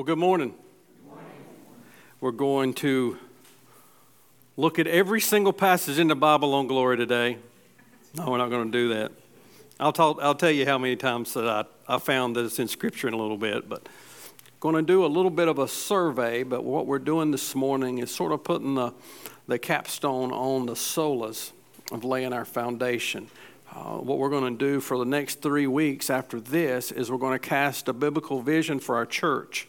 Well, good morning. We're going to look at every single passage in the Bible on glory today. No, we're not going to do that. I'll, talk, I'll tell you how many times that I, I found that it's in Scripture in a little bit, but going to do a little bit of a survey. But what we're doing this morning is sort of putting the, the capstone on the solas of laying our foundation. Uh, what we're going to do for the next three weeks after this is we're going to cast a biblical vision for our church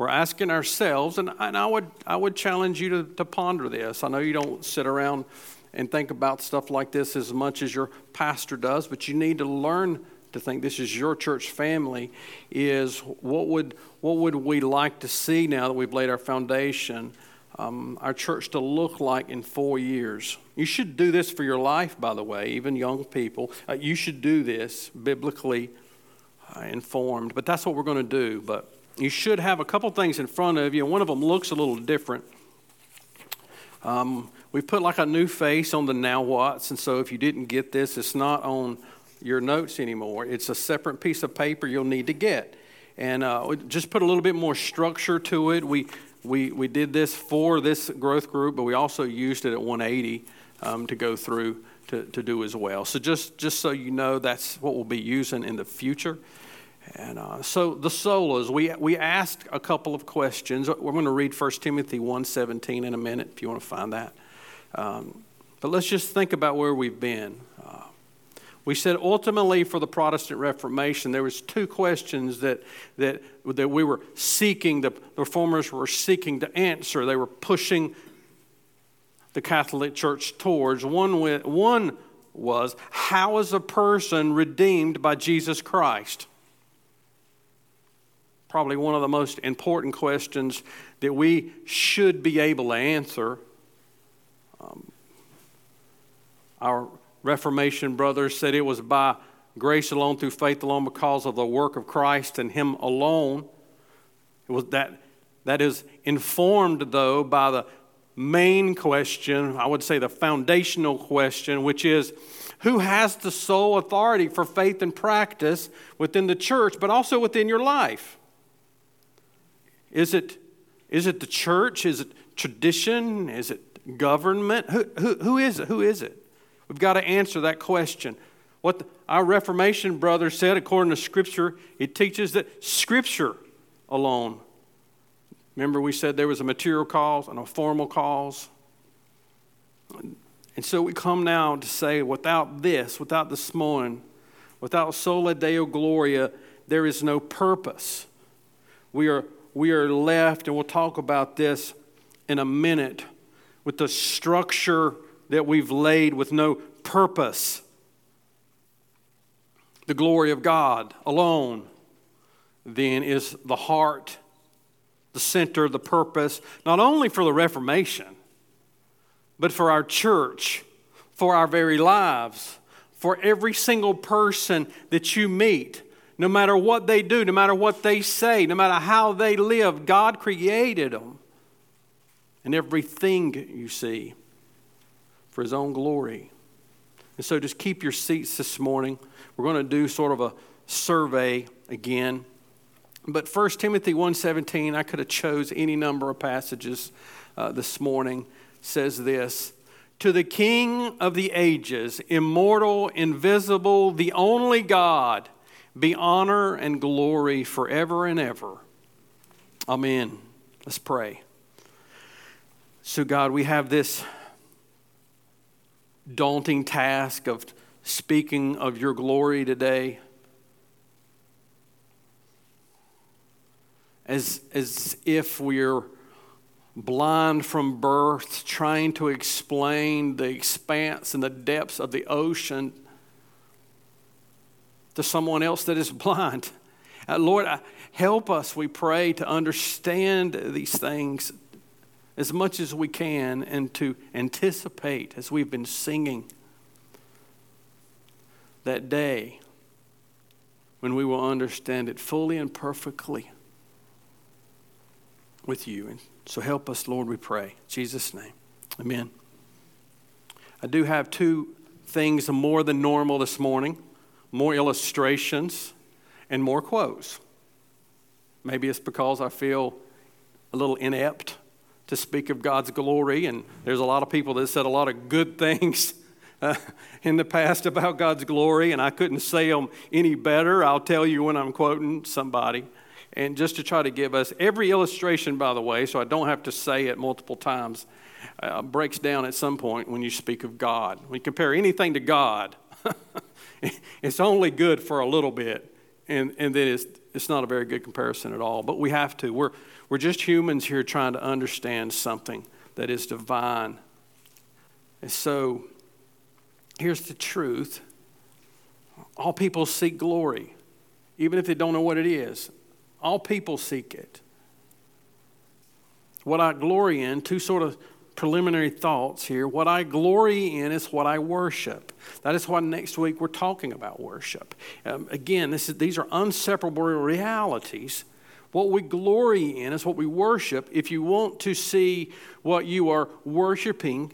we're asking ourselves, and, and I, would, I would challenge you to, to ponder this. I know you don't sit around and think about stuff like this as much as your pastor does, but you need to learn to think this is your church family is what would, what would we like to see now that we've laid our foundation um, our church to look like in four years you should do this for your life by the way even young people uh, you should do this biblically uh, informed but that's what we're going to do but you should have a couple things in front of you. One of them looks a little different. Um, we put like a new face on the now what's, and so if you didn't get this, it's not on your notes anymore. It's a separate piece of paper you'll need to get. And uh, just put a little bit more structure to it. We, we, we did this for this growth group, but we also used it at 180 um, to go through to, to do as well. So just, just so you know, that's what we'll be using in the future. And uh, so the solas, we, we asked a couple of questions. We're going to read 1 Timothy 1.17 in a minute if you want to find that. Um, but let's just think about where we've been. Uh, we said ultimately for the Protestant Reformation, there was two questions that, that, that we were seeking, the, reformers were seeking to answer. They were pushing the Catholic Church towards. One, one was, how is a person redeemed by Jesus Christ? Probably one of the most important questions that we should be able to answer. Um, our Reformation brothers said it was by grace alone, through faith alone, because of the work of Christ and Him alone. It was that, that is informed, though, by the main question, I would say the foundational question, which is who has the sole authority for faith and practice within the church, but also within your life? Is it, is it the church? Is it tradition? Is it government? Who, who, who is it? Who is it? We've got to answer that question. What the, our Reformation brother said, according to Scripture, it teaches that Scripture alone. Remember, we said there was a material cause and a formal cause. And so we come now to say, without this, without this morning, without sola deo gloria, there is no purpose. We are we are left, and we'll talk about this in a minute, with the structure that we've laid with no purpose. The glory of God alone, then, is the heart, the center, the purpose, not only for the Reformation, but for our church, for our very lives, for every single person that you meet no matter what they do, no matter what they say, no matter how they live, God created them. And everything you see for His own glory. And so just keep your seats this morning. We're going to do sort of a survey again. But 1 Timothy 1.17, I could have chose any number of passages uh, this morning, says this. To the King of the ages, immortal, invisible, the only God, be honor and glory forever and ever. Amen. Let's pray. So, God, we have this daunting task of speaking of your glory today. As, as if we're blind from birth, trying to explain the expanse and the depths of the ocean to someone else that is blind. Uh, Lord, uh, help us, we pray, to understand these things as much as we can and to anticipate, as we've been singing, that day when we will understand it fully and perfectly with you. And so help us, Lord, we pray. In Jesus' name. Amen. I do have two things more than normal this morning more illustrations, and more quotes. Maybe it's because I feel a little inept to speak of God's glory, and there's a lot of people that said a lot of good things uh, in the past about God's glory, and I couldn't say them any better. I'll tell you when I'm quoting somebody. And just to try to give us every illustration, by the way, so I don't have to say it multiple times, uh, breaks down at some point when you speak of God. When you compare anything to God, it's only good for a little bit, and, and then it's, it's not a very good comparison at all. But we have to. We're, we're just humans here trying to understand something that is divine. And so, here's the truth all people seek glory, even if they don't know what it is. All people seek it. What I glory in, two sort of preliminary thoughts here. What I glory in is what I worship. That is why next week we're talking about worship. Um, again, is, these are inseparable realities. What we glory in is what we worship. If you want to see what you are worshiping,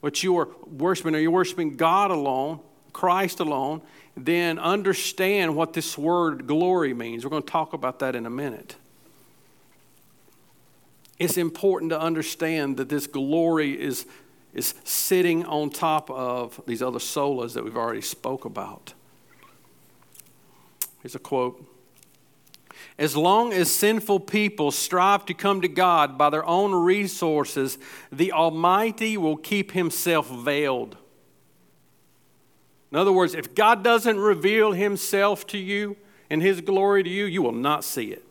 what you are worshiping, are you worshiping God alone, Christ alone, then understand what this word glory means. We're going to talk about that in a minute it's important to understand that this glory is, is sitting on top of these other solas that we've already spoke about. Here's a quote. As long as sinful people strive to come to God by their own resources, the Almighty will keep Himself veiled. In other words, if God doesn't reveal Himself to you and His glory to you, you will not see it.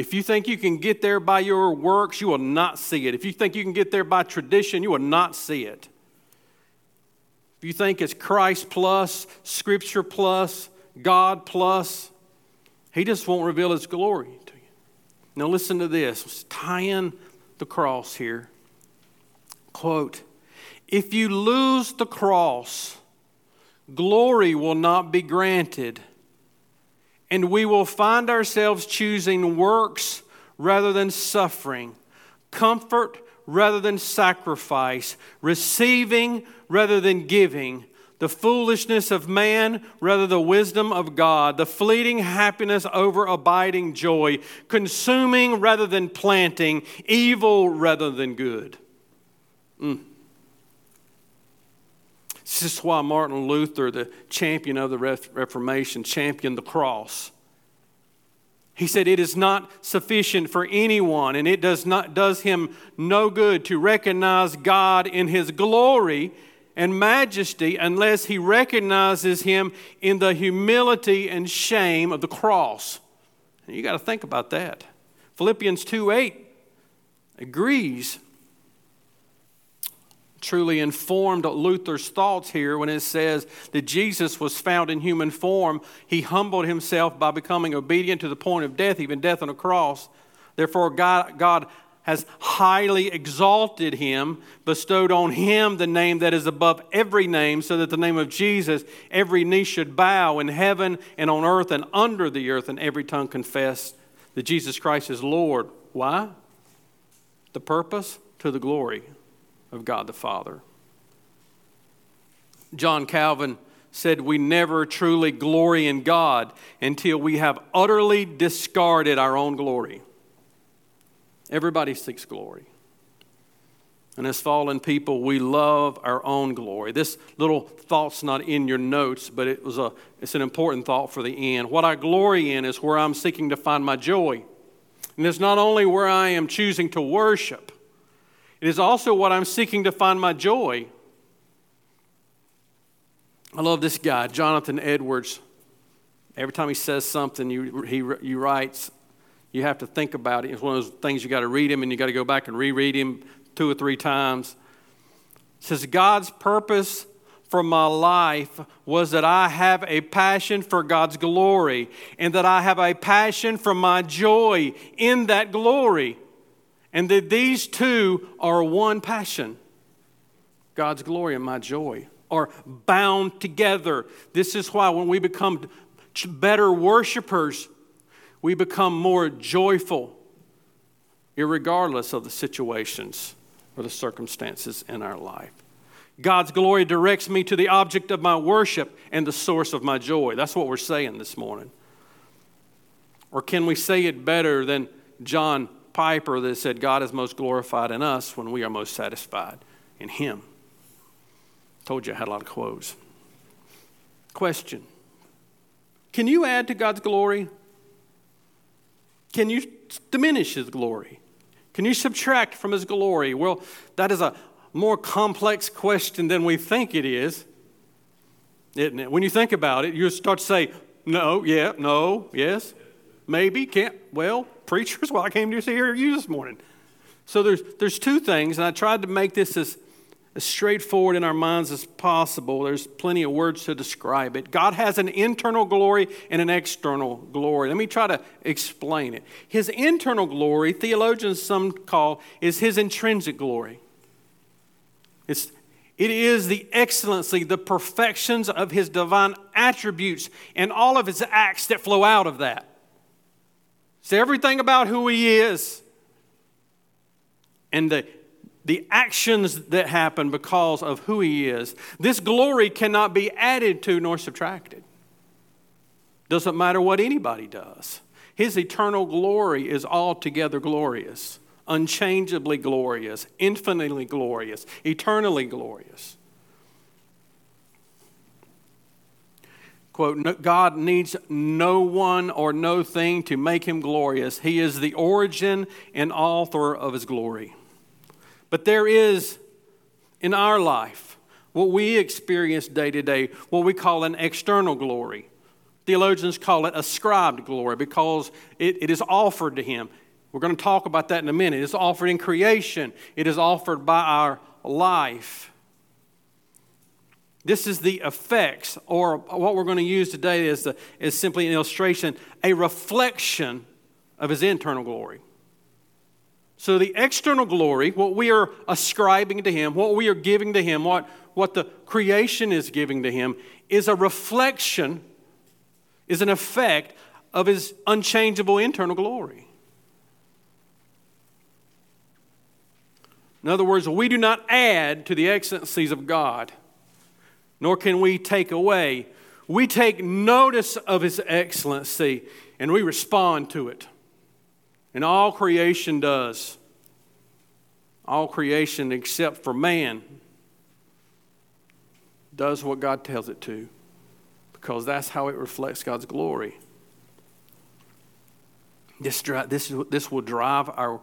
If you think you can get there by your works, you will not see it. If you think you can get there by tradition, you will not see it. If you think it's Christ plus, Scripture plus, God plus, He just won't reveal His glory to you. Now, listen to this. Let's tie in the cross here. Quote If you lose the cross, glory will not be granted and we will find ourselves choosing works rather than suffering, comfort rather than sacrifice, receiving rather than giving, the foolishness of man rather the wisdom of God, the fleeting happiness over abiding joy, consuming rather than planting, evil rather than good. Mm. This is why Martin Luther, the champion of the Reformation, championed the cross. He said, It is not sufficient for anyone, and it does, not, does him no good to recognize God in his glory and majesty unless he recognizes him in the humility and shame of the cross. You got to think about that. Philippians 2 8 agrees truly informed Luther's thoughts here when it says that Jesus was found in human form. He humbled himself by becoming obedient to the point of death, even death on a cross. Therefore, God, God has highly exalted him, bestowed on him the name that is above every name, so that the name of Jesus every knee should bow in heaven and on earth and under the earth, and every tongue confess that Jesus Christ is Lord. Why? The purpose to the glory of God the Father. John Calvin said, We never truly glory in God until we have utterly discarded our own glory. Everybody seeks glory. And as fallen people, we love our own glory. This little thought's not in your notes, but it was a, it's an important thought for the end. What I glory in is where I'm seeking to find my joy. And it's not only where I am choosing to worship, it is also what I'm seeking to find my joy. I love this guy, Jonathan Edwards. Every time he says something, you, he, he writes, you have to think about it. It's one of those things you got to read him and you got to go back and reread him two or three times. It says, God's purpose for my life was that I have a passion for God's glory and that I have a passion for my joy in that glory. And that these two are one passion God's glory and my joy are bound together. This is why when we become better worshipers, we become more joyful, regardless of the situations or the circumstances in our life. God's glory directs me to the object of my worship and the source of my joy. That's what we're saying this morning. Or can we say it better than John Piper that said, God is most glorified in us when we are most satisfied in Him? Told you I had a lot of quotes. Question Can you add to God's glory? Can you diminish His glory? Can you subtract from His glory? Well, that is a more complex question than we think it is, isn't it? When you think about it, you start to say, no, yeah, no, yes, maybe, can't, well, preachers, well, I came to hear you this morning. So there's, there's two things, and I tried to make this as, as straightforward in our minds as possible. There's plenty of words to describe it. God has an internal glory and an external glory. Let me try to explain it. His internal glory, theologians some call, is his intrinsic glory. It's, it is the excellency, the perfections of his divine attributes, and all of his acts that flow out of that. It's everything about who he is and the, the actions that happen because of who he is. This glory cannot be added to nor subtracted. Doesn't matter what anybody does. His eternal glory is altogether glorious unchangeably glorious, infinitely glorious, eternally glorious. Quote, God needs no one or no thing to make him glorious. He is the origin and author of his glory. But there is in our life what we experience day to day, what we call an external glory. Theologians call it ascribed glory because it, it is offered to him. We're going to talk about that in a minute. It's offered in creation, it is offered by our life. This is the effects, or what we're going to use today is, the, is simply an illustration, a reflection of his internal glory. So, the external glory, what we are ascribing to him, what we are giving to him, what, what the creation is giving to him, is a reflection, is an effect of his unchangeable internal glory. In other words, we do not add to the excellencies of God, nor can we take away. We take notice of His excellency and we respond to it. And all creation does. All creation, except for man, does what God tells it to because that's how it reflects God's glory. This, this, this will drive our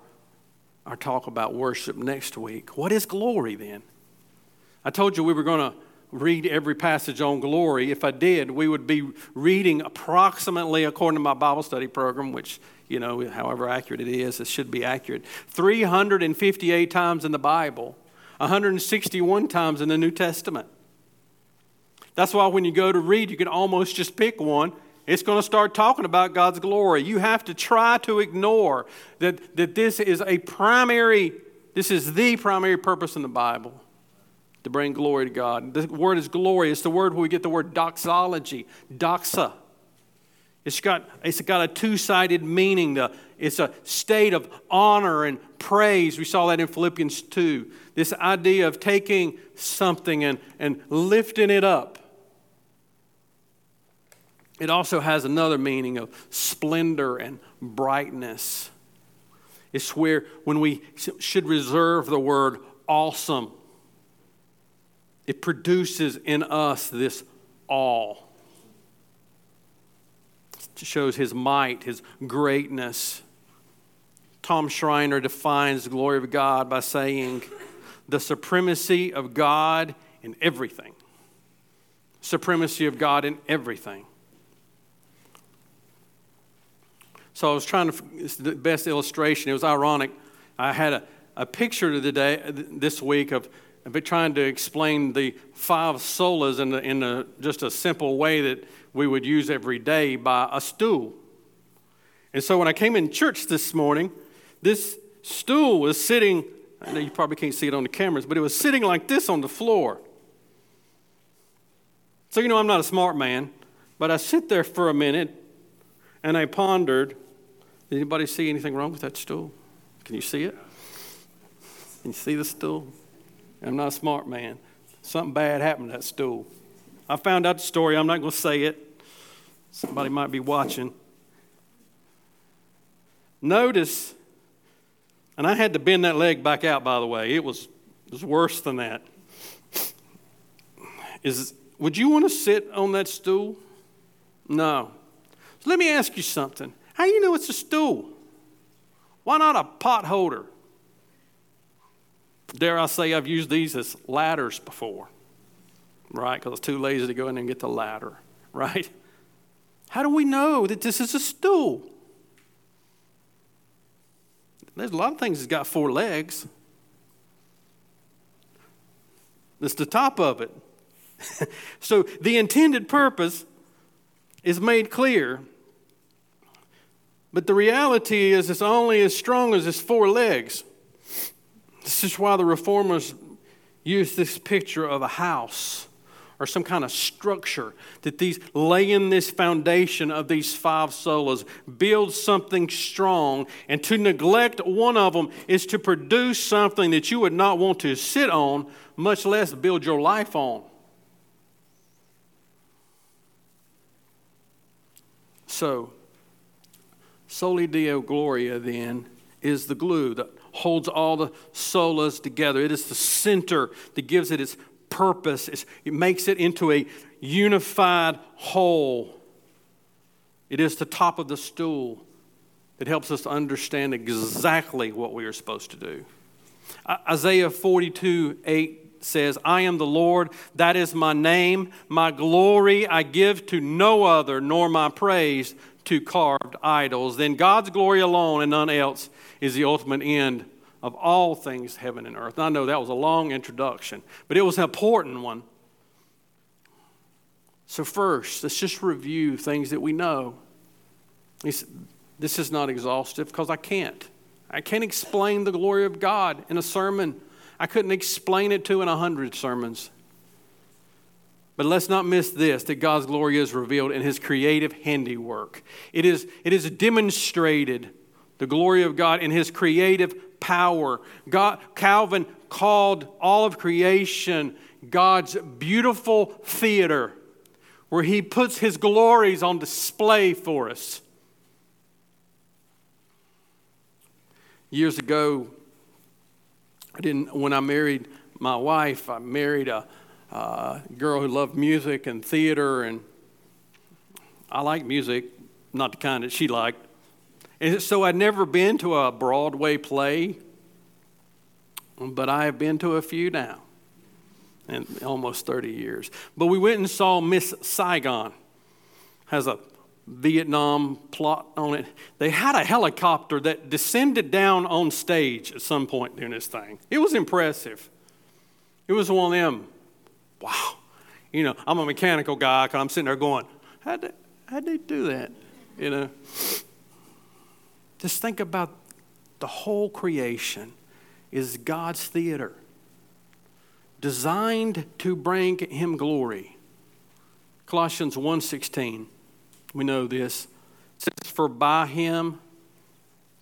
our talk about worship next week. What is glory then? I told you we were going to read every passage on glory. If I did, we would be reading approximately, according to my Bible study program, which, you know, however accurate it is, it should be accurate, 358 times in the Bible, 161 times in the New Testament. That's why when you go to read, you can almost just pick one it's going to start talking about God's glory. You have to try to ignore that, that this is a primary, this is the primary purpose in the Bible to bring glory to God. The word is glory. It's the word where we get the word doxology, doxa. It's got, it's got a two sided meaning. The, It's a state of honor and praise. We saw that in Philippians 2. This idea of taking something and, and lifting it up it also has another meaning of splendor and brightness. It's where, when we should reserve the word awesome, it produces in us this awe. It shows his might, his greatness. Tom Schreiner defines the glory of God by saying, the supremacy of God in everything. Supremacy of God in everything. So I was trying to, it's the best illustration. It was ironic. I had a, a picture today, this week of, of trying to explain the five solas in, the, in a, just a simple way that we would use every day by a stool. And so when I came in church this morning, this stool was sitting, I know you probably can't see it on the cameras, but it was sitting like this on the floor. So, you know, I'm not a smart man, but I sit there for a minute and I pondered did Anybody see anything wrong with that stool? Can you see it? Can you see the stool? I'm not a smart man. Something bad happened to that stool. I found out the story. I'm not going to say it. Somebody might be watching. Notice, and I had to bend that leg back out, by the way. It was, it was worse than that. Is, would you want to sit on that stool? No. So let me ask you something. How do you know it's a stool? Why not a pot holder? Dare I say I've used these as ladders before, right? Because I was too lazy to go in and get the ladder, right? How do we know that this is a stool? There's a lot of things that's got four legs. It's the top of it. so the intended purpose is made clear. But the reality is, it's only as strong as its four legs. This is why the reformers use this picture of a house or some kind of structure that these lay in this foundation of these five solas, build something strong, and to neglect one of them is to produce something that you would not want to sit on, much less build your life on. So, Soli Deo Gloria then is the glue that holds all the solas together. It is the center that gives it its purpose. It's, it makes it into a unified whole. It is the top of the stool that helps us to understand exactly what we are supposed to do. Isaiah 42 8 says, I am the Lord, that is my name. My glory I give to no other, nor my praise to carved idols. Then God's glory alone and none else is the ultimate end of all things heaven and earth. And I know that was a long introduction, but it was an important one. So, first, let's just review things that we know. This is not exhaustive because I can't. I can't explain the glory of God in a sermon. I couldn't explain it to in a hundred sermons. But let's not miss this that God's glory is revealed in his creative handiwork. It is, it is demonstrated, the glory of God, in his creative power. God, Calvin called all of creation God's beautiful theater where he puts his glories on display for us. Years ago, I didn't, when I married my wife, I married a, a girl who loved music and theater, and I like music, not the kind that she liked. And so I'd never been to a Broadway play, but I have been to a few now, in almost 30 years. But we went and saw Miss Saigon. Has a Vietnam plot on it. They had a helicopter that descended down on stage at some point during this thing. It was impressive. It was one of them, wow. You know, I'm a mechanical guy, because I'm sitting there going, how'd they, how'd they do that? You know? Just think about the whole creation is God's theater, designed to bring him glory. Colossians 1:16 we know this. It says, For by him,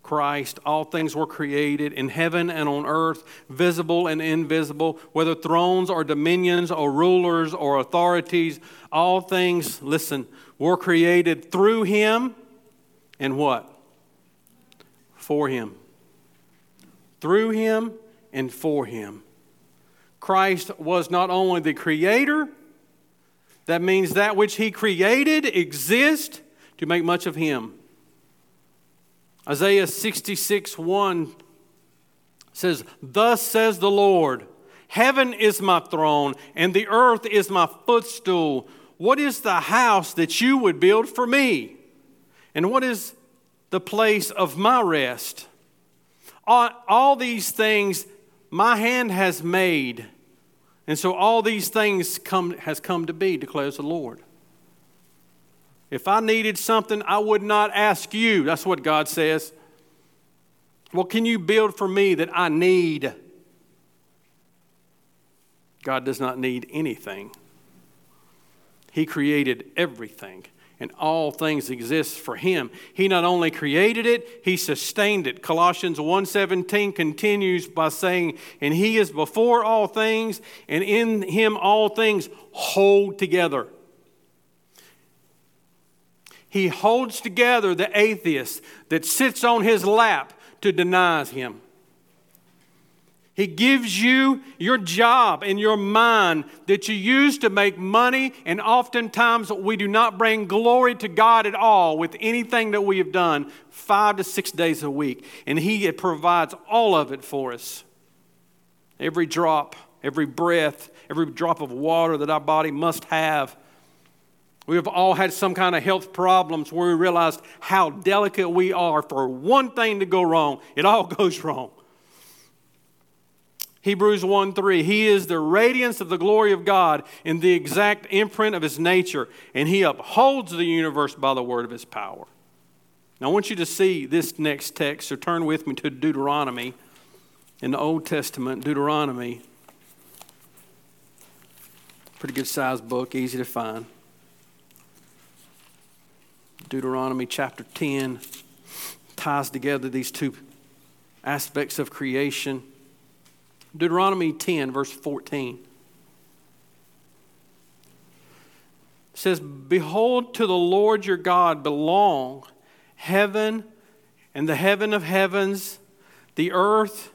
Christ, all things were created in heaven and on earth, visible and invisible, whether thrones or dominions or rulers or authorities, all things, listen, were created through him and what? For him. Through him and for him. Christ was not only the creator, that means that which he created exists to make much of him. Isaiah 66 1 says, Thus says the Lord, Heaven is my throne, and the earth is my footstool. What is the house that you would build for me? And what is the place of my rest? All, all these things my hand has made and so all these things come, has come to be, declares the Lord. If I needed something, I would not ask you. That's what God says. What can you build for me that I need? God does not need anything. He created everything and all things exist for him. He not only created it, he sustained it. Colossians 1:17 continues by saying, "And he is before all things, and in him all things hold together." He holds together the atheist that sits on his lap to deny him. He gives you your job and your mind that you use to make money, and oftentimes we do not bring glory to God at all with anything that we have done five to six days a week. And He provides all of it for us. Every drop, every breath, every drop of water that our body must have. We have all had some kind of health problems where we realized how delicate we are for one thing to go wrong. It all goes wrong. Hebrews 1 3. He is the radiance of the glory of God in the exact imprint of his nature, and he upholds the universe by the word of his power. Now, I want you to see this next text, so turn with me to Deuteronomy in the Old Testament. Deuteronomy. Pretty good sized book, easy to find. Deuteronomy chapter 10 ties together these two aspects of creation. Deuteronomy 10, verse 14. says, Behold, to the Lord your God belong heaven and the heaven of heavens, the earth.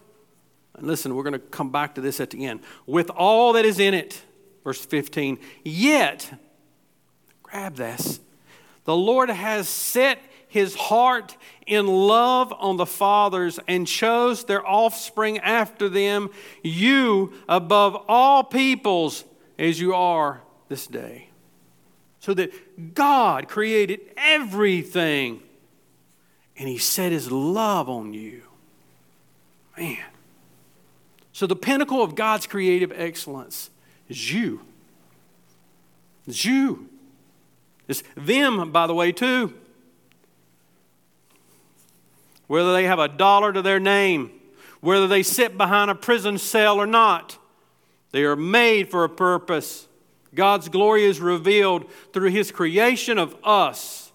And listen, we're going to come back to this at the end. With all that is in it. Verse 15. Yet, grab this, the Lord has set his heart in love on the fathers and chose their offspring after them, you above all peoples as you are this day. So that God created everything and he set his love on you. Man. So the pinnacle of God's creative excellence is you. It's you. It's them, by the way, too whether they have a dollar to their name, whether they sit behind a prison cell or not. They are made for a purpose. God's glory is revealed through his creation of us.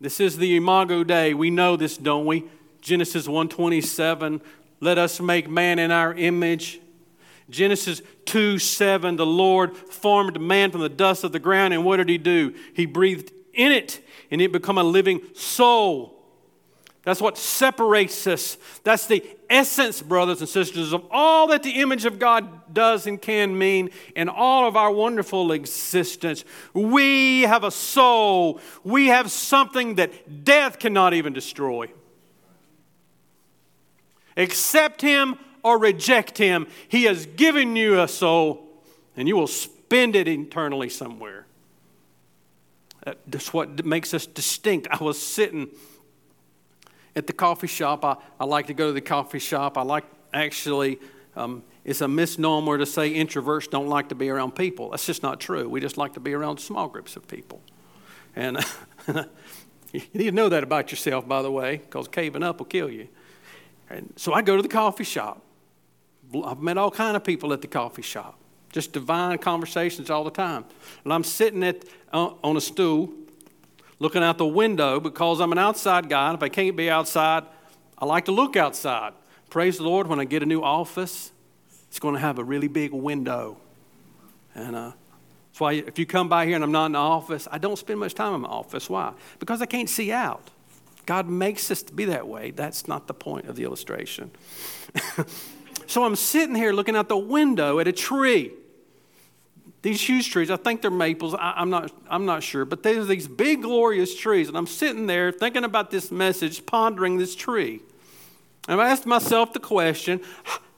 This is the imago Dei. We know this, don't we? Genesis 1:27, let us make man in our image. Genesis 2 7, the Lord formed man from the dust of the ground, and what did he do? He breathed in it, and it became a living soul. That's what separates us. That's the essence, brothers and sisters, of all that the image of God does and can mean in all of our wonderful existence. We have a soul, we have something that death cannot even destroy. Accept Him or reject Him, He has given you a soul, and you will spend it eternally somewhere. That's what makes us distinct. I was sitting at the coffee shop. I, I like to go to the coffee shop. I like actually, um, it's a misnomer to say introverts don't like to be around people. That's just not true. We just like to be around small groups of people. And you need to know that about yourself, by the way, because caving up will kill you. And so I go to the coffee shop. I've met all kind of people at the coffee shop. Just divine conversations all the time. And I'm sitting at, uh, on a stool looking out the window because I'm an outside guy. And if I can't be outside, I like to look outside. Praise the Lord, when I get a new office, it's going to have a really big window. And uh, that's why if you come by here and I'm not in the office, I don't spend much time in my office. Why? Because I can't see out. God makes us to be that way. That's not the point of the illustration. so I'm sitting here looking out the window at a tree. These huge trees, I think they're maples, I, am not, I'm not sure, but there's these big, glorious trees. And I'm sitting there thinking about this message, pondering this tree. And I asked myself the question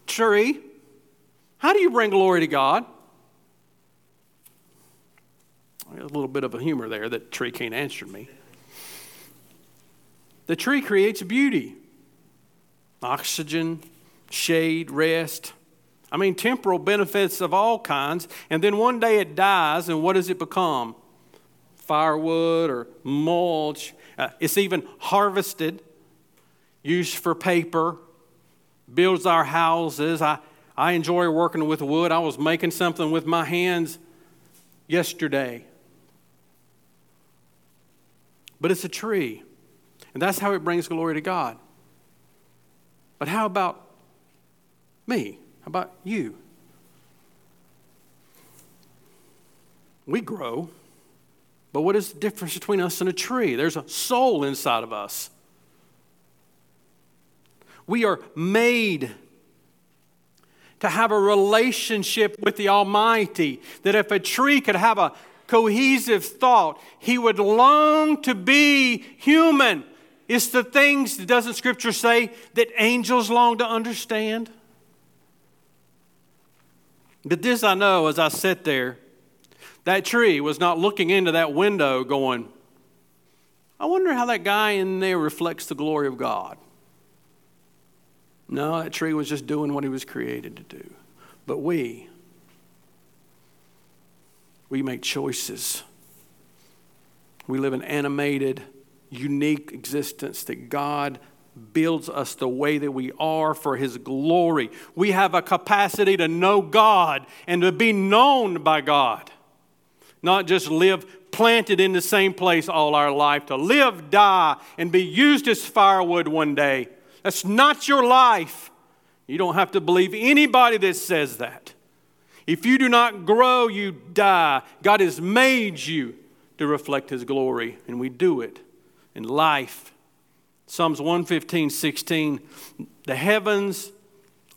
tree, how do you bring glory to God? There's a little bit of a humor there that tree can't answer me. The tree creates beauty, oxygen, shade, rest. I mean, temporal benefits of all kinds. And then one day it dies, and what does it become? Firewood or mulch. Uh, it's even harvested, used for paper, builds our houses. I, I enjoy working with wood. I was making something with my hands yesterday. But it's a tree, and that's how it brings glory to God. But how about me? How about you? We grow, But what is the difference between us and a tree? There's a soul inside of us. We are made to have a relationship with the Almighty. That if a tree could have a cohesive thought, he would long to be human. It's the things, doesn't Scripture say, that angels long to understand? But this I know as I sit there, that tree was not looking into that window going, I wonder how that guy in there reflects the glory of God. No, that tree was just doing what he was created to do. But we, we make choices. We live an animated, unique existence that God builds us the way that we are for His glory. We have a capacity to know God and to be known by God, not just live planted in the same place all our life, to live, die, and be used as firewood one day. That's not your life. You don't have to believe anybody that says that. If you do not grow, you die. God has made you to reflect His glory, and we do it in life. Psalms 115, 16. The heavens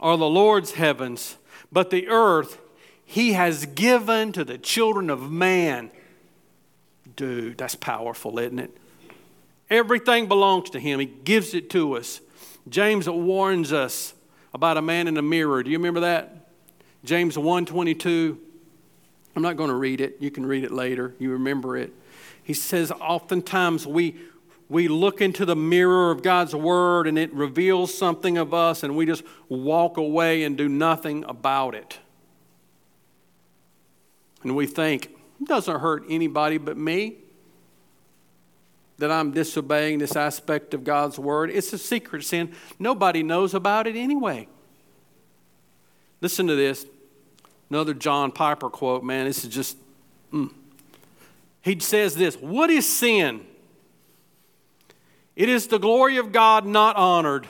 are the Lord's heavens, but the earth He has given to the children of man. Dude, that's powerful, isn't it? Everything belongs to Him, He gives it to us. James warns us about a man in a mirror. Do you remember that? James 1:22. I'm not going to read it. You can read it later. You remember it. He says oftentimes we we look into the mirror of God's word and it reveals something of us and we just walk away and do nothing about it. And we think, it doesn't hurt anybody but me that I'm disobeying this aspect of God's word. It's a secret sin. Nobody knows about it anyway. Listen to this. Another John Piper quote, man. This is just, mm. he says this What is sin? It is the glory of God not honored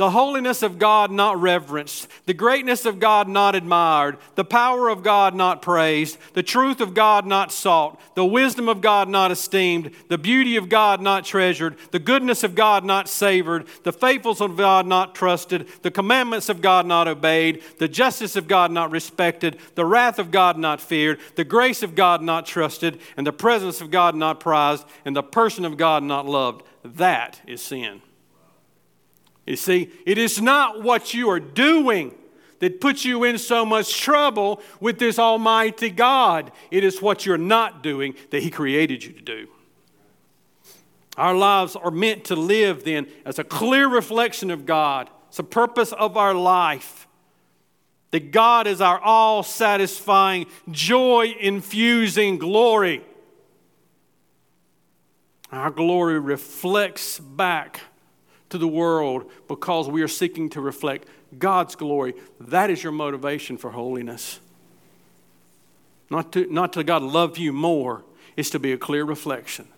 the holiness of God not reverenced, the greatness of God not admired, the power of God not praised, the truth of God not sought, the wisdom of God not esteemed, the beauty of God not treasured, the goodness of God not savored, the faithfulness of God not trusted, the commandments of God not obeyed, the justice of God not respected, the wrath of God not feared, the grace of God not trusted, and the presence of God not prized, and the person of God not loved. That is sin. You see, it is not what you are doing that puts you in so much trouble with this Almighty God. It is what you're not doing that He created you to do. Our lives are meant to live then as a clear reflection of God. It's the purpose of our life. That God is our all satisfying, joy infusing glory. Our glory reflects back to the world because we are seeking to reflect God's glory. That is your motivation for holiness. Not to, not to God love you more, it's to be a clear reflection.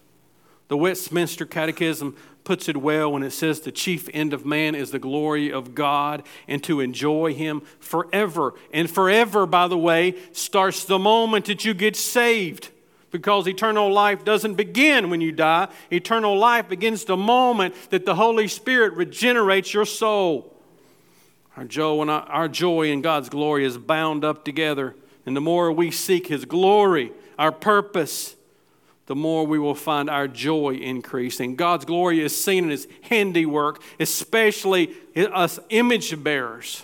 The Westminster Catechism puts it well when it says the chief end of man is the glory of God and to enjoy Him forever. And forever, by the way, starts the moment that you get saved because eternal life doesn't begin when you die. Eternal life begins the moment that the Holy Spirit regenerates your soul. Our joy, our joy in God's glory is bound up together. And the more we seek His glory, our purpose, the more we will find our joy increasing. God's glory is seen in His handiwork, especially us image bearers.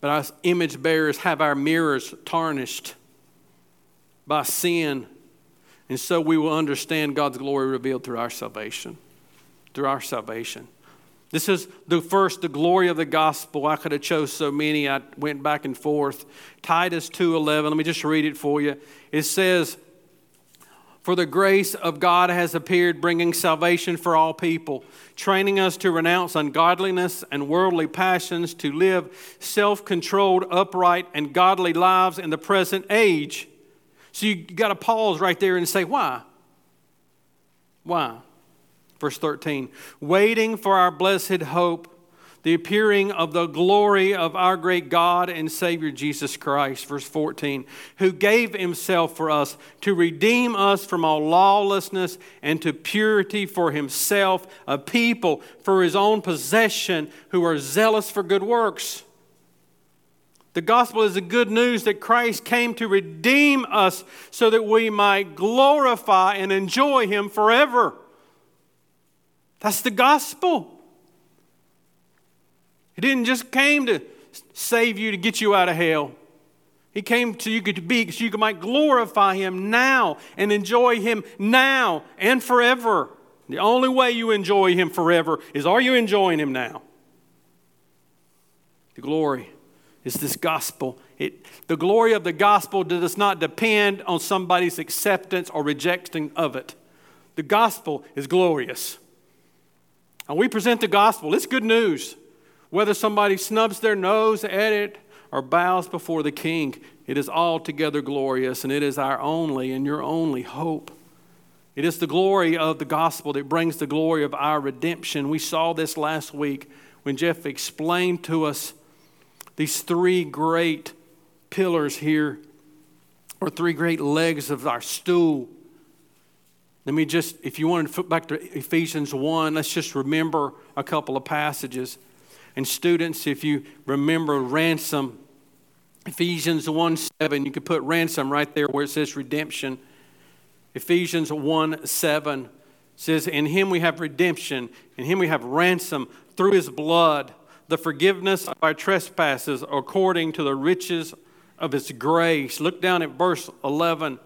But us image bearers have our mirrors tarnished by sin. And so we will understand God's glory revealed through our salvation. Through our salvation. This is the first, the glory of the gospel. I could have chose so many. I went back and forth. Titus 2.11, let me just read it for you. It says, For the grace of God has appeared, bringing salvation for all people, training us to renounce ungodliness and worldly passions, to live self-controlled, upright, and godly lives in the present age so you got to pause right there and say, why? Why? Verse 13, waiting for our blessed hope, the appearing of the glory of our great God and Savior Jesus Christ, verse 14, who gave himself for us to redeem us from all lawlessness and to purity for himself, a people for his own possession who are zealous for good works. The gospel is the good news that Christ came to redeem us so that we might glorify and enjoy him forever. That's the gospel. He didn't just came to save you to get you out of hell. He came so you could be so you might glorify him now and enjoy him now and forever. The only way you enjoy him forever is are you enjoying him now? The glory is this gospel. It, the glory of the gospel does not depend on somebody's acceptance or rejection of it. The gospel is glorious. And we present the gospel, it's good news. Whether somebody snubs their nose at it or bows before the king, it is altogether glorious, and it is our only and your only hope. It is the glory of the gospel that brings the glory of our redemption. We saw this last week when Jeff explained to us these three great pillars here, or three great legs of our stool. Let me just, if you want to flip back to Ephesians 1, let's just remember a couple of passages. And students, if you remember ransom, Ephesians 1 7, you could put ransom right there where it says redemption. Ephesians 1 7 says, In him we have redemption, in him we have ransom through his blood, the forgiveness of our trespasses according to the riches of his grace. Look down at verse 11.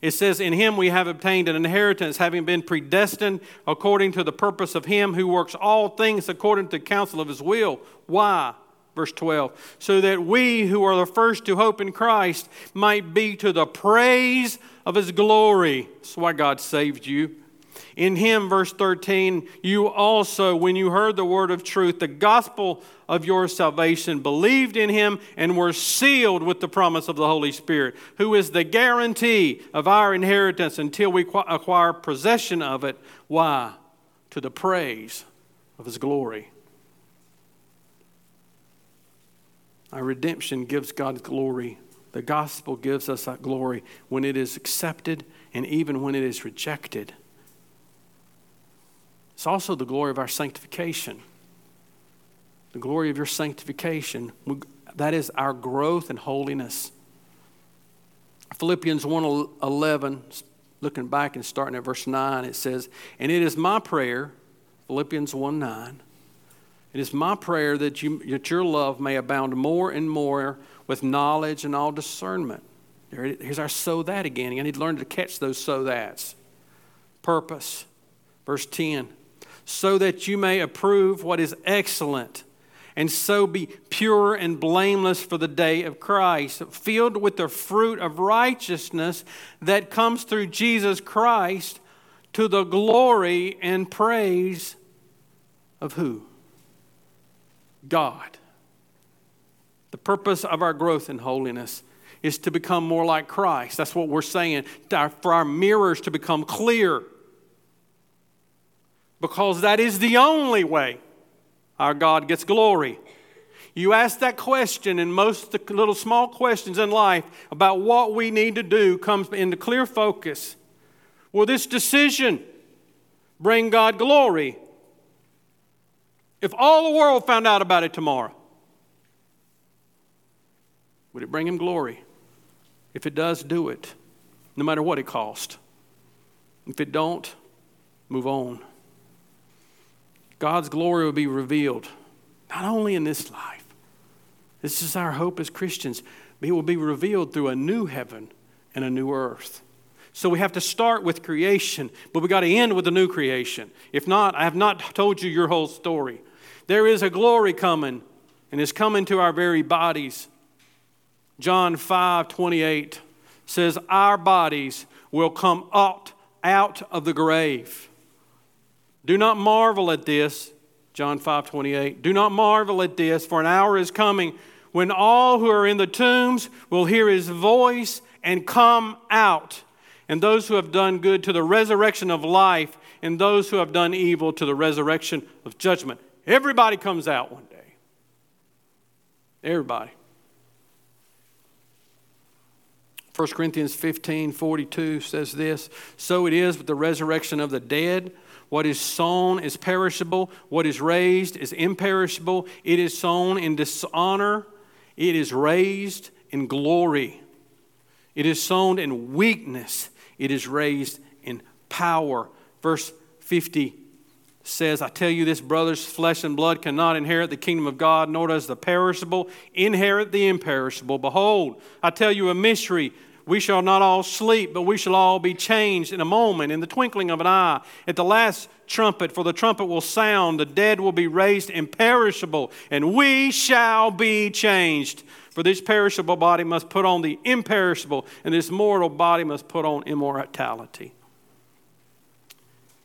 It says, In him we have obtained an inheritance, having been predestined according to the purpose of him who works all things according to the counsel of his will. Why? Verse 12. So that we who are the first to hope in Christ might be to the praise of his glory. That's why God saved you. In him, verse 13, you also, when you heard the word of truth, the gospel of your salvation, believed in him and were sealed with the promise of the Holy Spirit, who is the guarantee of our inheritance until we acquire possession of it. Why? To the praise of his glory. Our redemption gives God glory. The gospel gives us that glory when it is accepted and even when it is rejected. It's also the glory of our sanctification. The glory of your sanctification. That is our growth in holiness. Philippians 1 11, looking back and starting at verse 9, it says, And it is my prayer, Philippians 1 9, it is my prayer that, you, that your love may abound more and more with knowledge and all discernment. here's our so that again. I need to learn to catch those so that's. Purpose. Verse 10 so that you may approve what is excellent, and so be pure and blameless for the day of Christ, filled with the fruit of righteousness that comes through Jesus Christ to the glory and praise of who? God. The purpose of our growth in holiness is to become more like Christ. That's what we're saying, for our mirrors to become clear because that is the only way our God gets glory. You ask that question, and most the little small questions in life about what we need to do comes into clear focus. Will this decision bring God glory? If all the world found out about it tomorrow, would it bring him glory? If it does, do it, no matter what it costs. If it don't, move on. God's glory will be revealed, not only in this life. This is our hope as Christians. But it will be revealed through a new heaven and a new earth. So we have to start with creation, but we got to end with a new creation. If not, I have not told you your whole story. There is a glory coming, and it's coming to our very bodies. John 5 28 says, Our bodies will come out, out of the grave. Do not marvel at this, John 5 28. Do not marvel at this, for an hour is coming when all who are in the tombs will hear his voice and come out, and those who have done good to the resurrection of life, and those who have done evil to the resurrection of judgment. Everybody comes out one day. Everybody. 1 Corinthians 15 42 says this So it is with the resurrection of the dead. What is sown is perishable, what is raised is imperishable. It is sown in dishonor, it is raised in glory. It is sown in weakness, it is raised in power. Verse 50 says, I tell you this, brothers, flesh and blood cannot inherit the kingdom of God, nor does the perishable inherit the imperishable. Behold, I tell you a mystery. We shall not all sleep, but we shall all be changed in a moment, in the twinkling of an eye, at the last trumpet, for the trumpet will sound, the dead will be raised imperishable, and we shall be changed. For this perishable body must put on the imperishable, and this mortal body must put on immortality.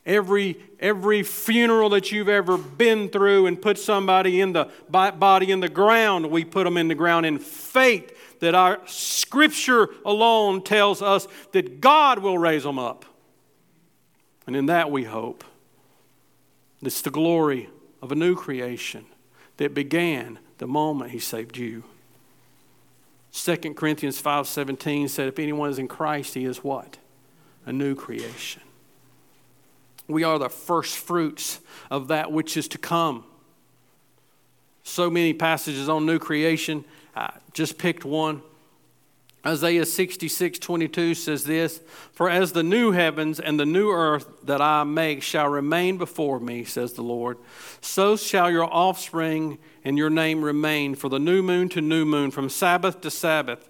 Every, every funeral that you've ever been through and put somebody in the body in the ground, we put them in the ground in faith that our scripture alone tells us that God will raise them up. And in that we hope. It's the glory of a new creation that began the moment He saved you. 2 Corinthians 5:17 said if anyone is in Christ he is what? A new creation. We are the first fruits of that which is to come. So many passages on new creation. I just picked one. Isaiah 66, 22 says this For as the new heavens and the new earth that I make shall remain before me, says the Lord, so shall your offspring and your name remain for the new moon to new moon, from Sabbath to Sabbath.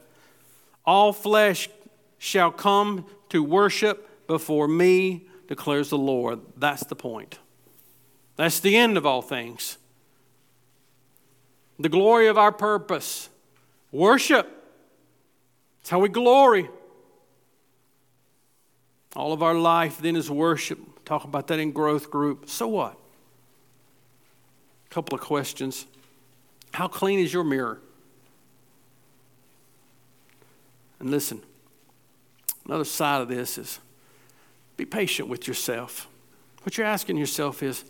All flesh shall come to worship before me, declares the Lord. That's the point. That's the end of all things. The glory of our purpose. Worship. It's how we glory. All of our life then is worship. Talk about that in growth group. So what? A couple of questions. How clean is your mirror? And listen, another side of this is be patient with yourself. What you're asking yourself is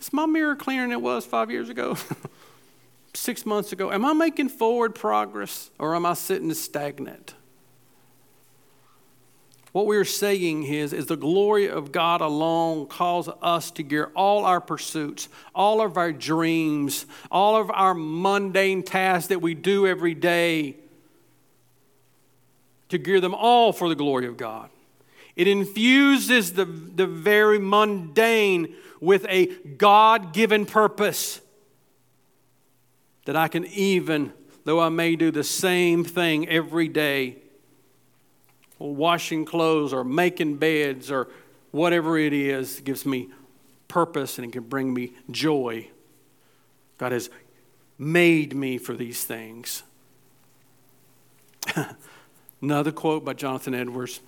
Is my mirror cleaner than it was five years ago? Six months ago? Am I making forward progress or am I sitting stagnant? What we're saying is, is the glory of God alone calls us to gear all our pursuits, all of our dreams, all of our mundane tasks that we do every day, to gear them all for the glory of God. It infuses the, the very mundane with a God given purpose that I can even, though I may do the same thing every day, or washing clothes or making beds or whatever it is, gives me purpose and it can bring me joy. God has made me for these things. Another quote by Jonathan Edwards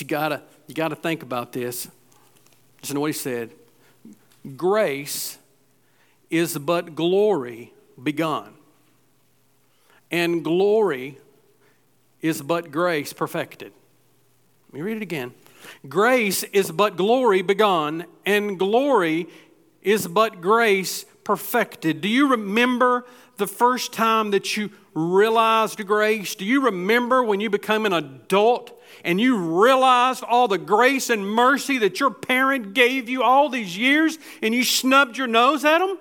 you gotta, you gotta think about this. Listen to what he said. Grace is but glory begun, and glory is but grace perfected. Let me read it again. Grace is but glory begun, and glory is but grace perfected. Do you remember the first time that you realized grace? Do you remember when you became an adult and you realized all the grace and mercy that your parent gave you all these years and you snubbed your nose at them?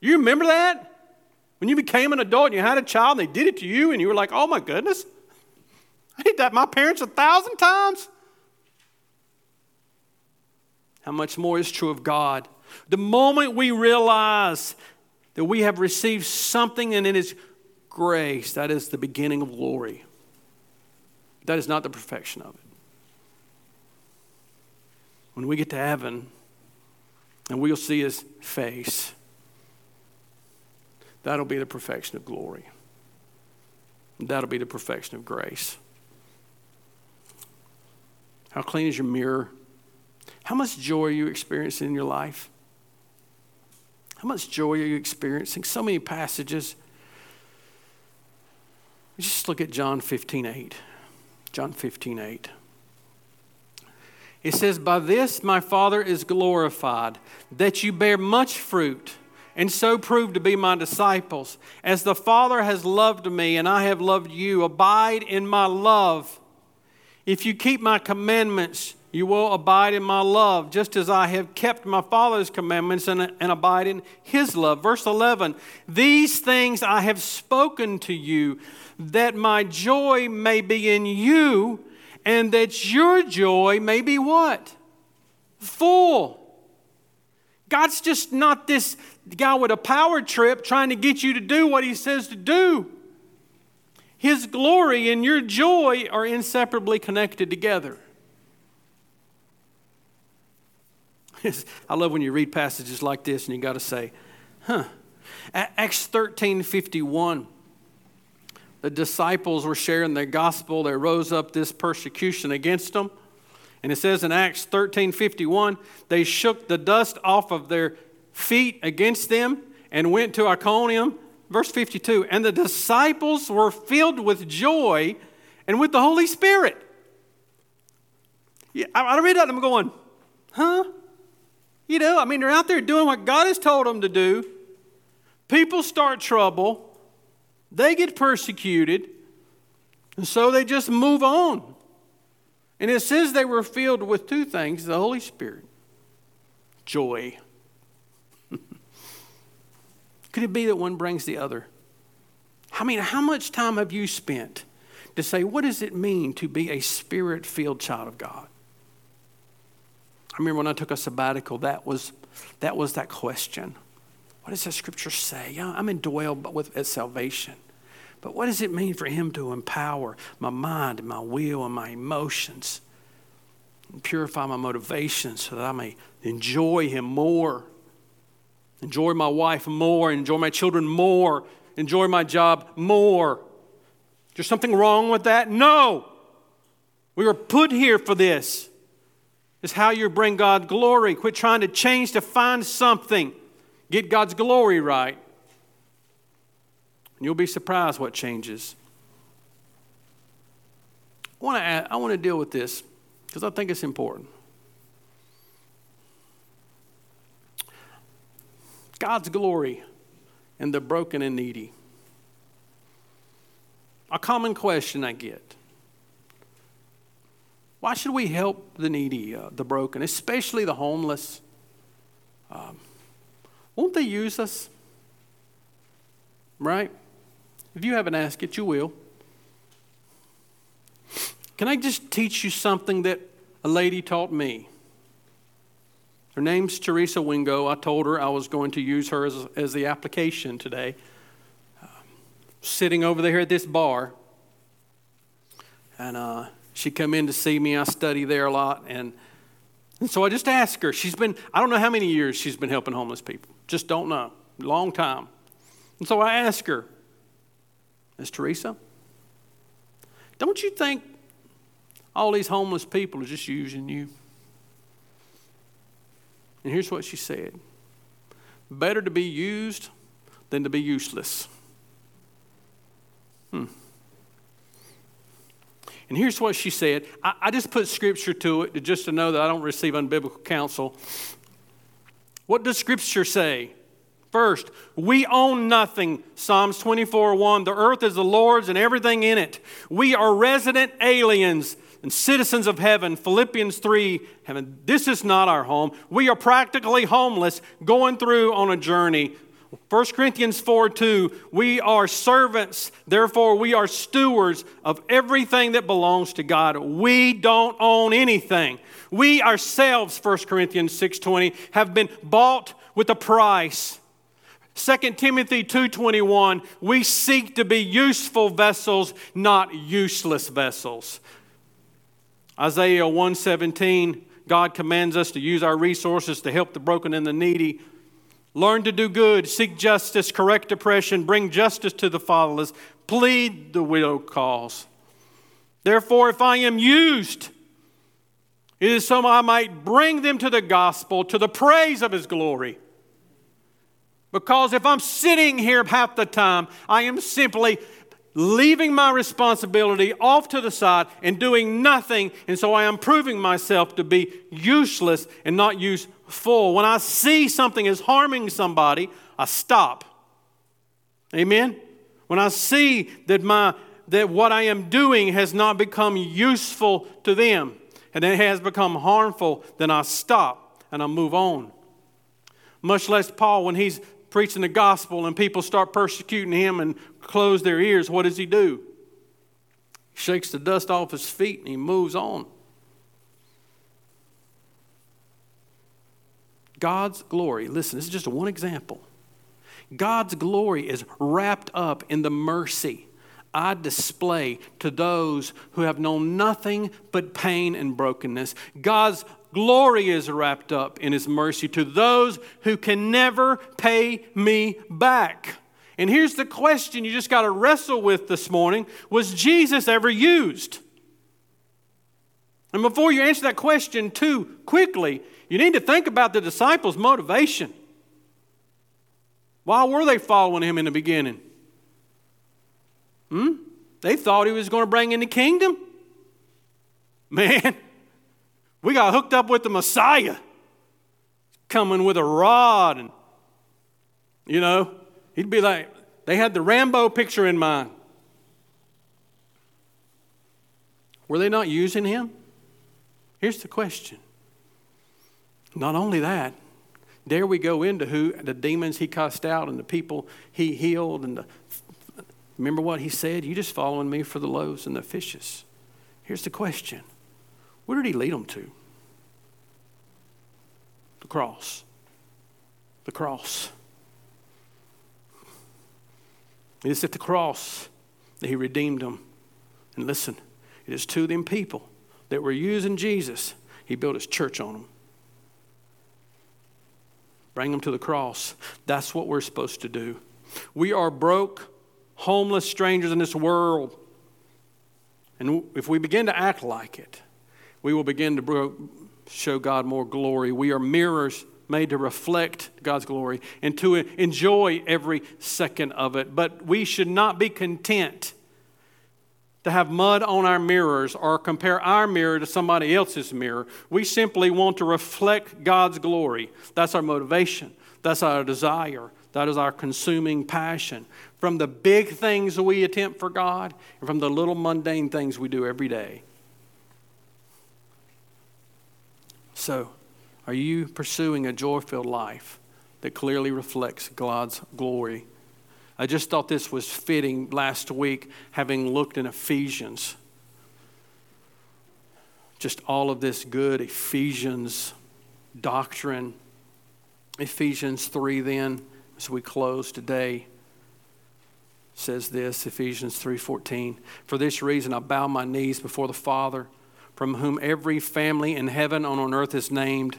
You remember that? When you became an adult and you had a child and they did it to you and you were like, oh my goodness, I did that my parents a thousand times. How much more is true of God? The moment we realize that we have received something and it is grace, that is the beginning of glory. That is not the perfection of it. When we get to heaven and we'll see his face, that'll be the perfection of glory. That'll be the perfection of grace. How clean is your mirror? How much joy are you experiencing in your life? How much joy are you experiencing? So many passages. Just look at John 15 8. John 15 8. It says, By this my Father is glorified, that you bear much fruit, and so prove to be my disciples. As the Father has loved me and I have loved you, abide in my love. If you keep my commandments, you will abide in my love, just as I have kept my Father's commandments and, and abide in his love. Verse 11 These things I have spoken to you, that my joy may be in you, and that your joy may be what? Full. God's just not this guy with a power trip trying to get you to do what he says to do. His glory and your joy are inseparably connected together. I love when you read passages like this and you got to say, huh. Acts 13 51. The disciples were sharing the gospel. There rose up this persecution against them. And it says in Acts 13 51, they shook the dust off of their feet against them and went to Iconium. Verse 52, and the disciples were filled with joy and with the Holy Spirit. Yeah, I read that and I'm going, huh? You know, I mean, they're out there doing what God has told them to do. People start trouble, they get persecuted, and so they just move on. And it says they were filled with two things the Holy Spirit, joy. Could it be that one brings the other? I mean, how much time have you spent to say, what does it mean to be a spirit filled child of God? I remember when I took a sabbatical, that was that, was that question. What does the scripture say? I'm indwelled with at salvation. But what does it mean for him to empower my mind and my will and my emotions? And purify my motivations so that I may enjoy him more, enjoy my wife more, enjoy my children more, enjoy my job more. Is there something wrong with that? No. We were put here for this is how you bring God glory. Quit trying to change to find something. Get God's glory right. And you'll be surprised what changes. I want to, I want to deal with this because I think it's important. God's glory and the broken and needy. A common question I get why should we help the needy, uh, the broken, especially the homeless? Um, won't they use us? Right? If you haven't asked it, you will. Can I just teach you something that a lady taught me? Her name's Teresa Wingo. I told her I was going to use her as, as the application today. Uh, sitting over there at this bar. And uh, she come in to see me. I study there a lot. And, and so I just asked her. She's been, I don't know how many years she's been helping homeless people. Just don't know. Long time. And so I asked her, Miss Teresa, don't you think all these homeless people are just using you? And here's what she said Better to be used than to be useless. Hmm. And here's what she said. I, I just put scripture to it just to know that I don't receive unbiblical counsel. What does scripture say? First, we own nothing. Psalms 24 1. The earth is the Lord's and everything in it. We are resident aliens and citizens of heaven. Philippians 3 heaven. This is not our home. We are practically homeless, going through on a journey 1 Corinthians 4 2, we are servants, therefore we are stewards of everything that belongs to God. We don't own anything. We ourselves, 1 Corinthians 6:20, have been bought with a price. 2 Timothy 2:21, we seek to be useful vessels, not useless vessels. Isaiah 117, God commands us to use our resources to help the broken and the needy. Learn to do good, seek justice, correct oppression, bring justice to the fatherless, plead the widow cause. Therefore, if I am used, it is so I might bring them to the gospel, to the praise of his glory. Because if I'm sitting here half the time, I am simply leaving my responsibility off to the side and doing nothing. And so I am proving myself to be useless and not useful. When I see something is harming somebody, I stop. Amen? When I see that, my, that what I am doing has not become useful to them and it has become harmful, then I stop and I move on. Much less Paul, when he's preaching the gospel and people start persecuting him and close their ears, what does he do? He shakes the dust off his feet and he moves on. God's glory, listen, this is just one example. God's glory is wrapped up in the mercy I display to those who have known nothing but pain and brokenness. God's glory is wrapped up in His mercy to those who can never pay me back. And here's the question you just got to wrestle with this morning Was Jesus ever used? And before you answer that question too quickly, you need to think about the disciples' motivation. Why were they following him in the beginning? Hmm? They thought he was going to bring in the kingdom. Man, we got hooked up with the Messiah coming with a rod and you know, he'd be like they had the Rambo picture in mind. Were they not using him? Here's the question. Not only that, dare we go into who the demons he cast out and the people he healed and the remember what he said? You just following me for the loaves and the fishes. Here's the question. Where did he lead them to? The cross. The cross. It is at the cross that he redeemed them. And listen, it is to them people that were using Jesus, he built his church on them. Bring them to the cross. That's what we're supposed to do. We are broke, homeless strangers in this world. And if we begin to act like it, we will begin to show God more glory. We are mirrors made to reflect God's glory and to enjoy every second of it. But we should not be content to have mud on our mirrors or compare our mirror to somebody else's mirror. We simply want to reflect God's glory. That's our motivation, that's our desire, that is our consuming passion. From the big things we attempt for God and from the little mundane things we do every day. So, are you pursuing a joy filled life that clearly reflects God's glory I just thought this was fitting last week, having looked in Ephesians. Just all of this good Ephesians doctrine. Ephesians 3, then, as we close today, says this Ephesians 3:14 For this reason I bow my knees before the Father from whom every family in heaven and on earth is named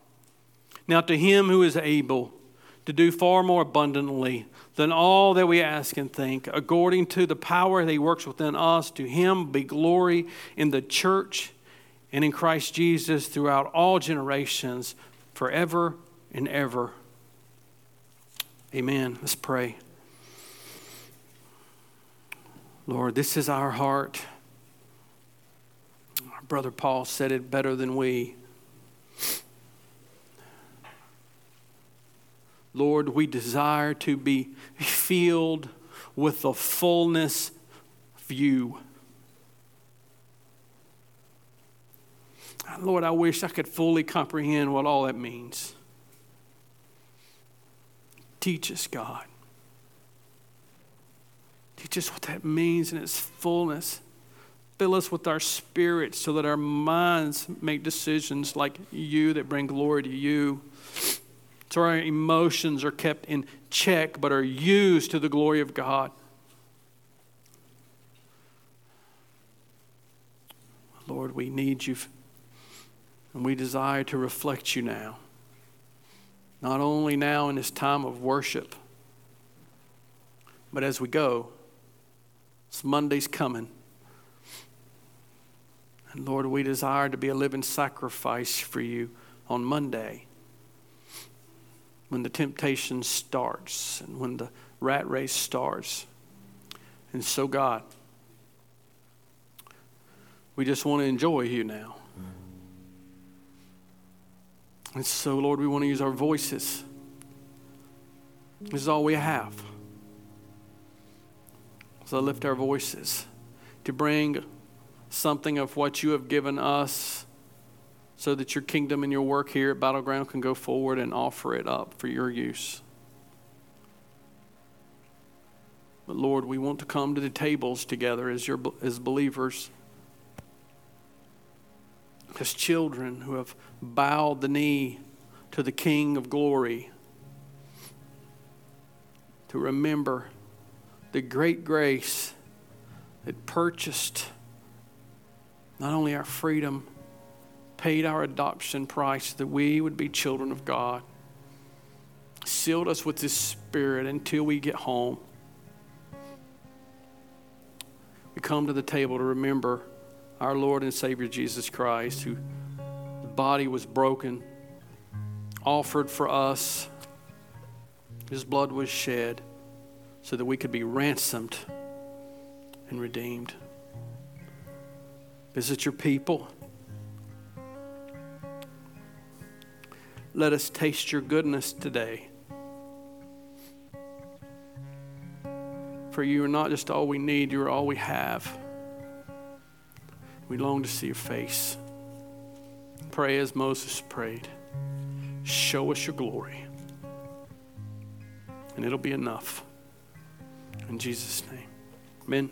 Now, to him who is able to do far more abundantly than all that we ask and think, according to the power that he works within us, to him be glory in the church and in Christ Jesus throughout all generations, forever and ever. Amen. Let's pray. Lord, this is our heart. Our brother Paul said it better than we. Lord, we desire to be filled with the fullness of you. Lord, I wish I could fully comprehend what all that means. Teach us, God. Teach us what that means in its fullness. Fill us with our spirits so that our minds make decisions like you that bring glory to you. So our emotions are kept in check but are used to the glory of God. Lord, we need you. And we desire to reflect you now. Not only now in this time of worship, but as we go, it's Monday's coming. And Lord, we desire to be a living sacrifice for you on Monday when the temptation starts and when the rat race starts. And so, God, we just want to enjoy you now. And so, Lord, we want to use our voices. This is all we have. So lift our voices to bring something of what you have given us so that your kingdom and your work here at Battleground can go forward and offer it up for your use. But Lord, we want to come to the tables together as your as believers, as children who have bowed the knee to the King of glory, to remember the great grace that purchased not only our freedom, paid our adoption price that we would be children of God, sealed us with His Spirit until we get home. We come to the table to remember our Lord and Savior Jesus Christ, who the body was broken, offered for us, His blood was shed so that we could be ransomed and redeemed. Visit your people. Let us taste your goodness today. For you are not just all we need, you are all we have. We long to see your face. Pray as Moses prayed. Show us your glory. And it'll be enough. In Jesus' name. Amen.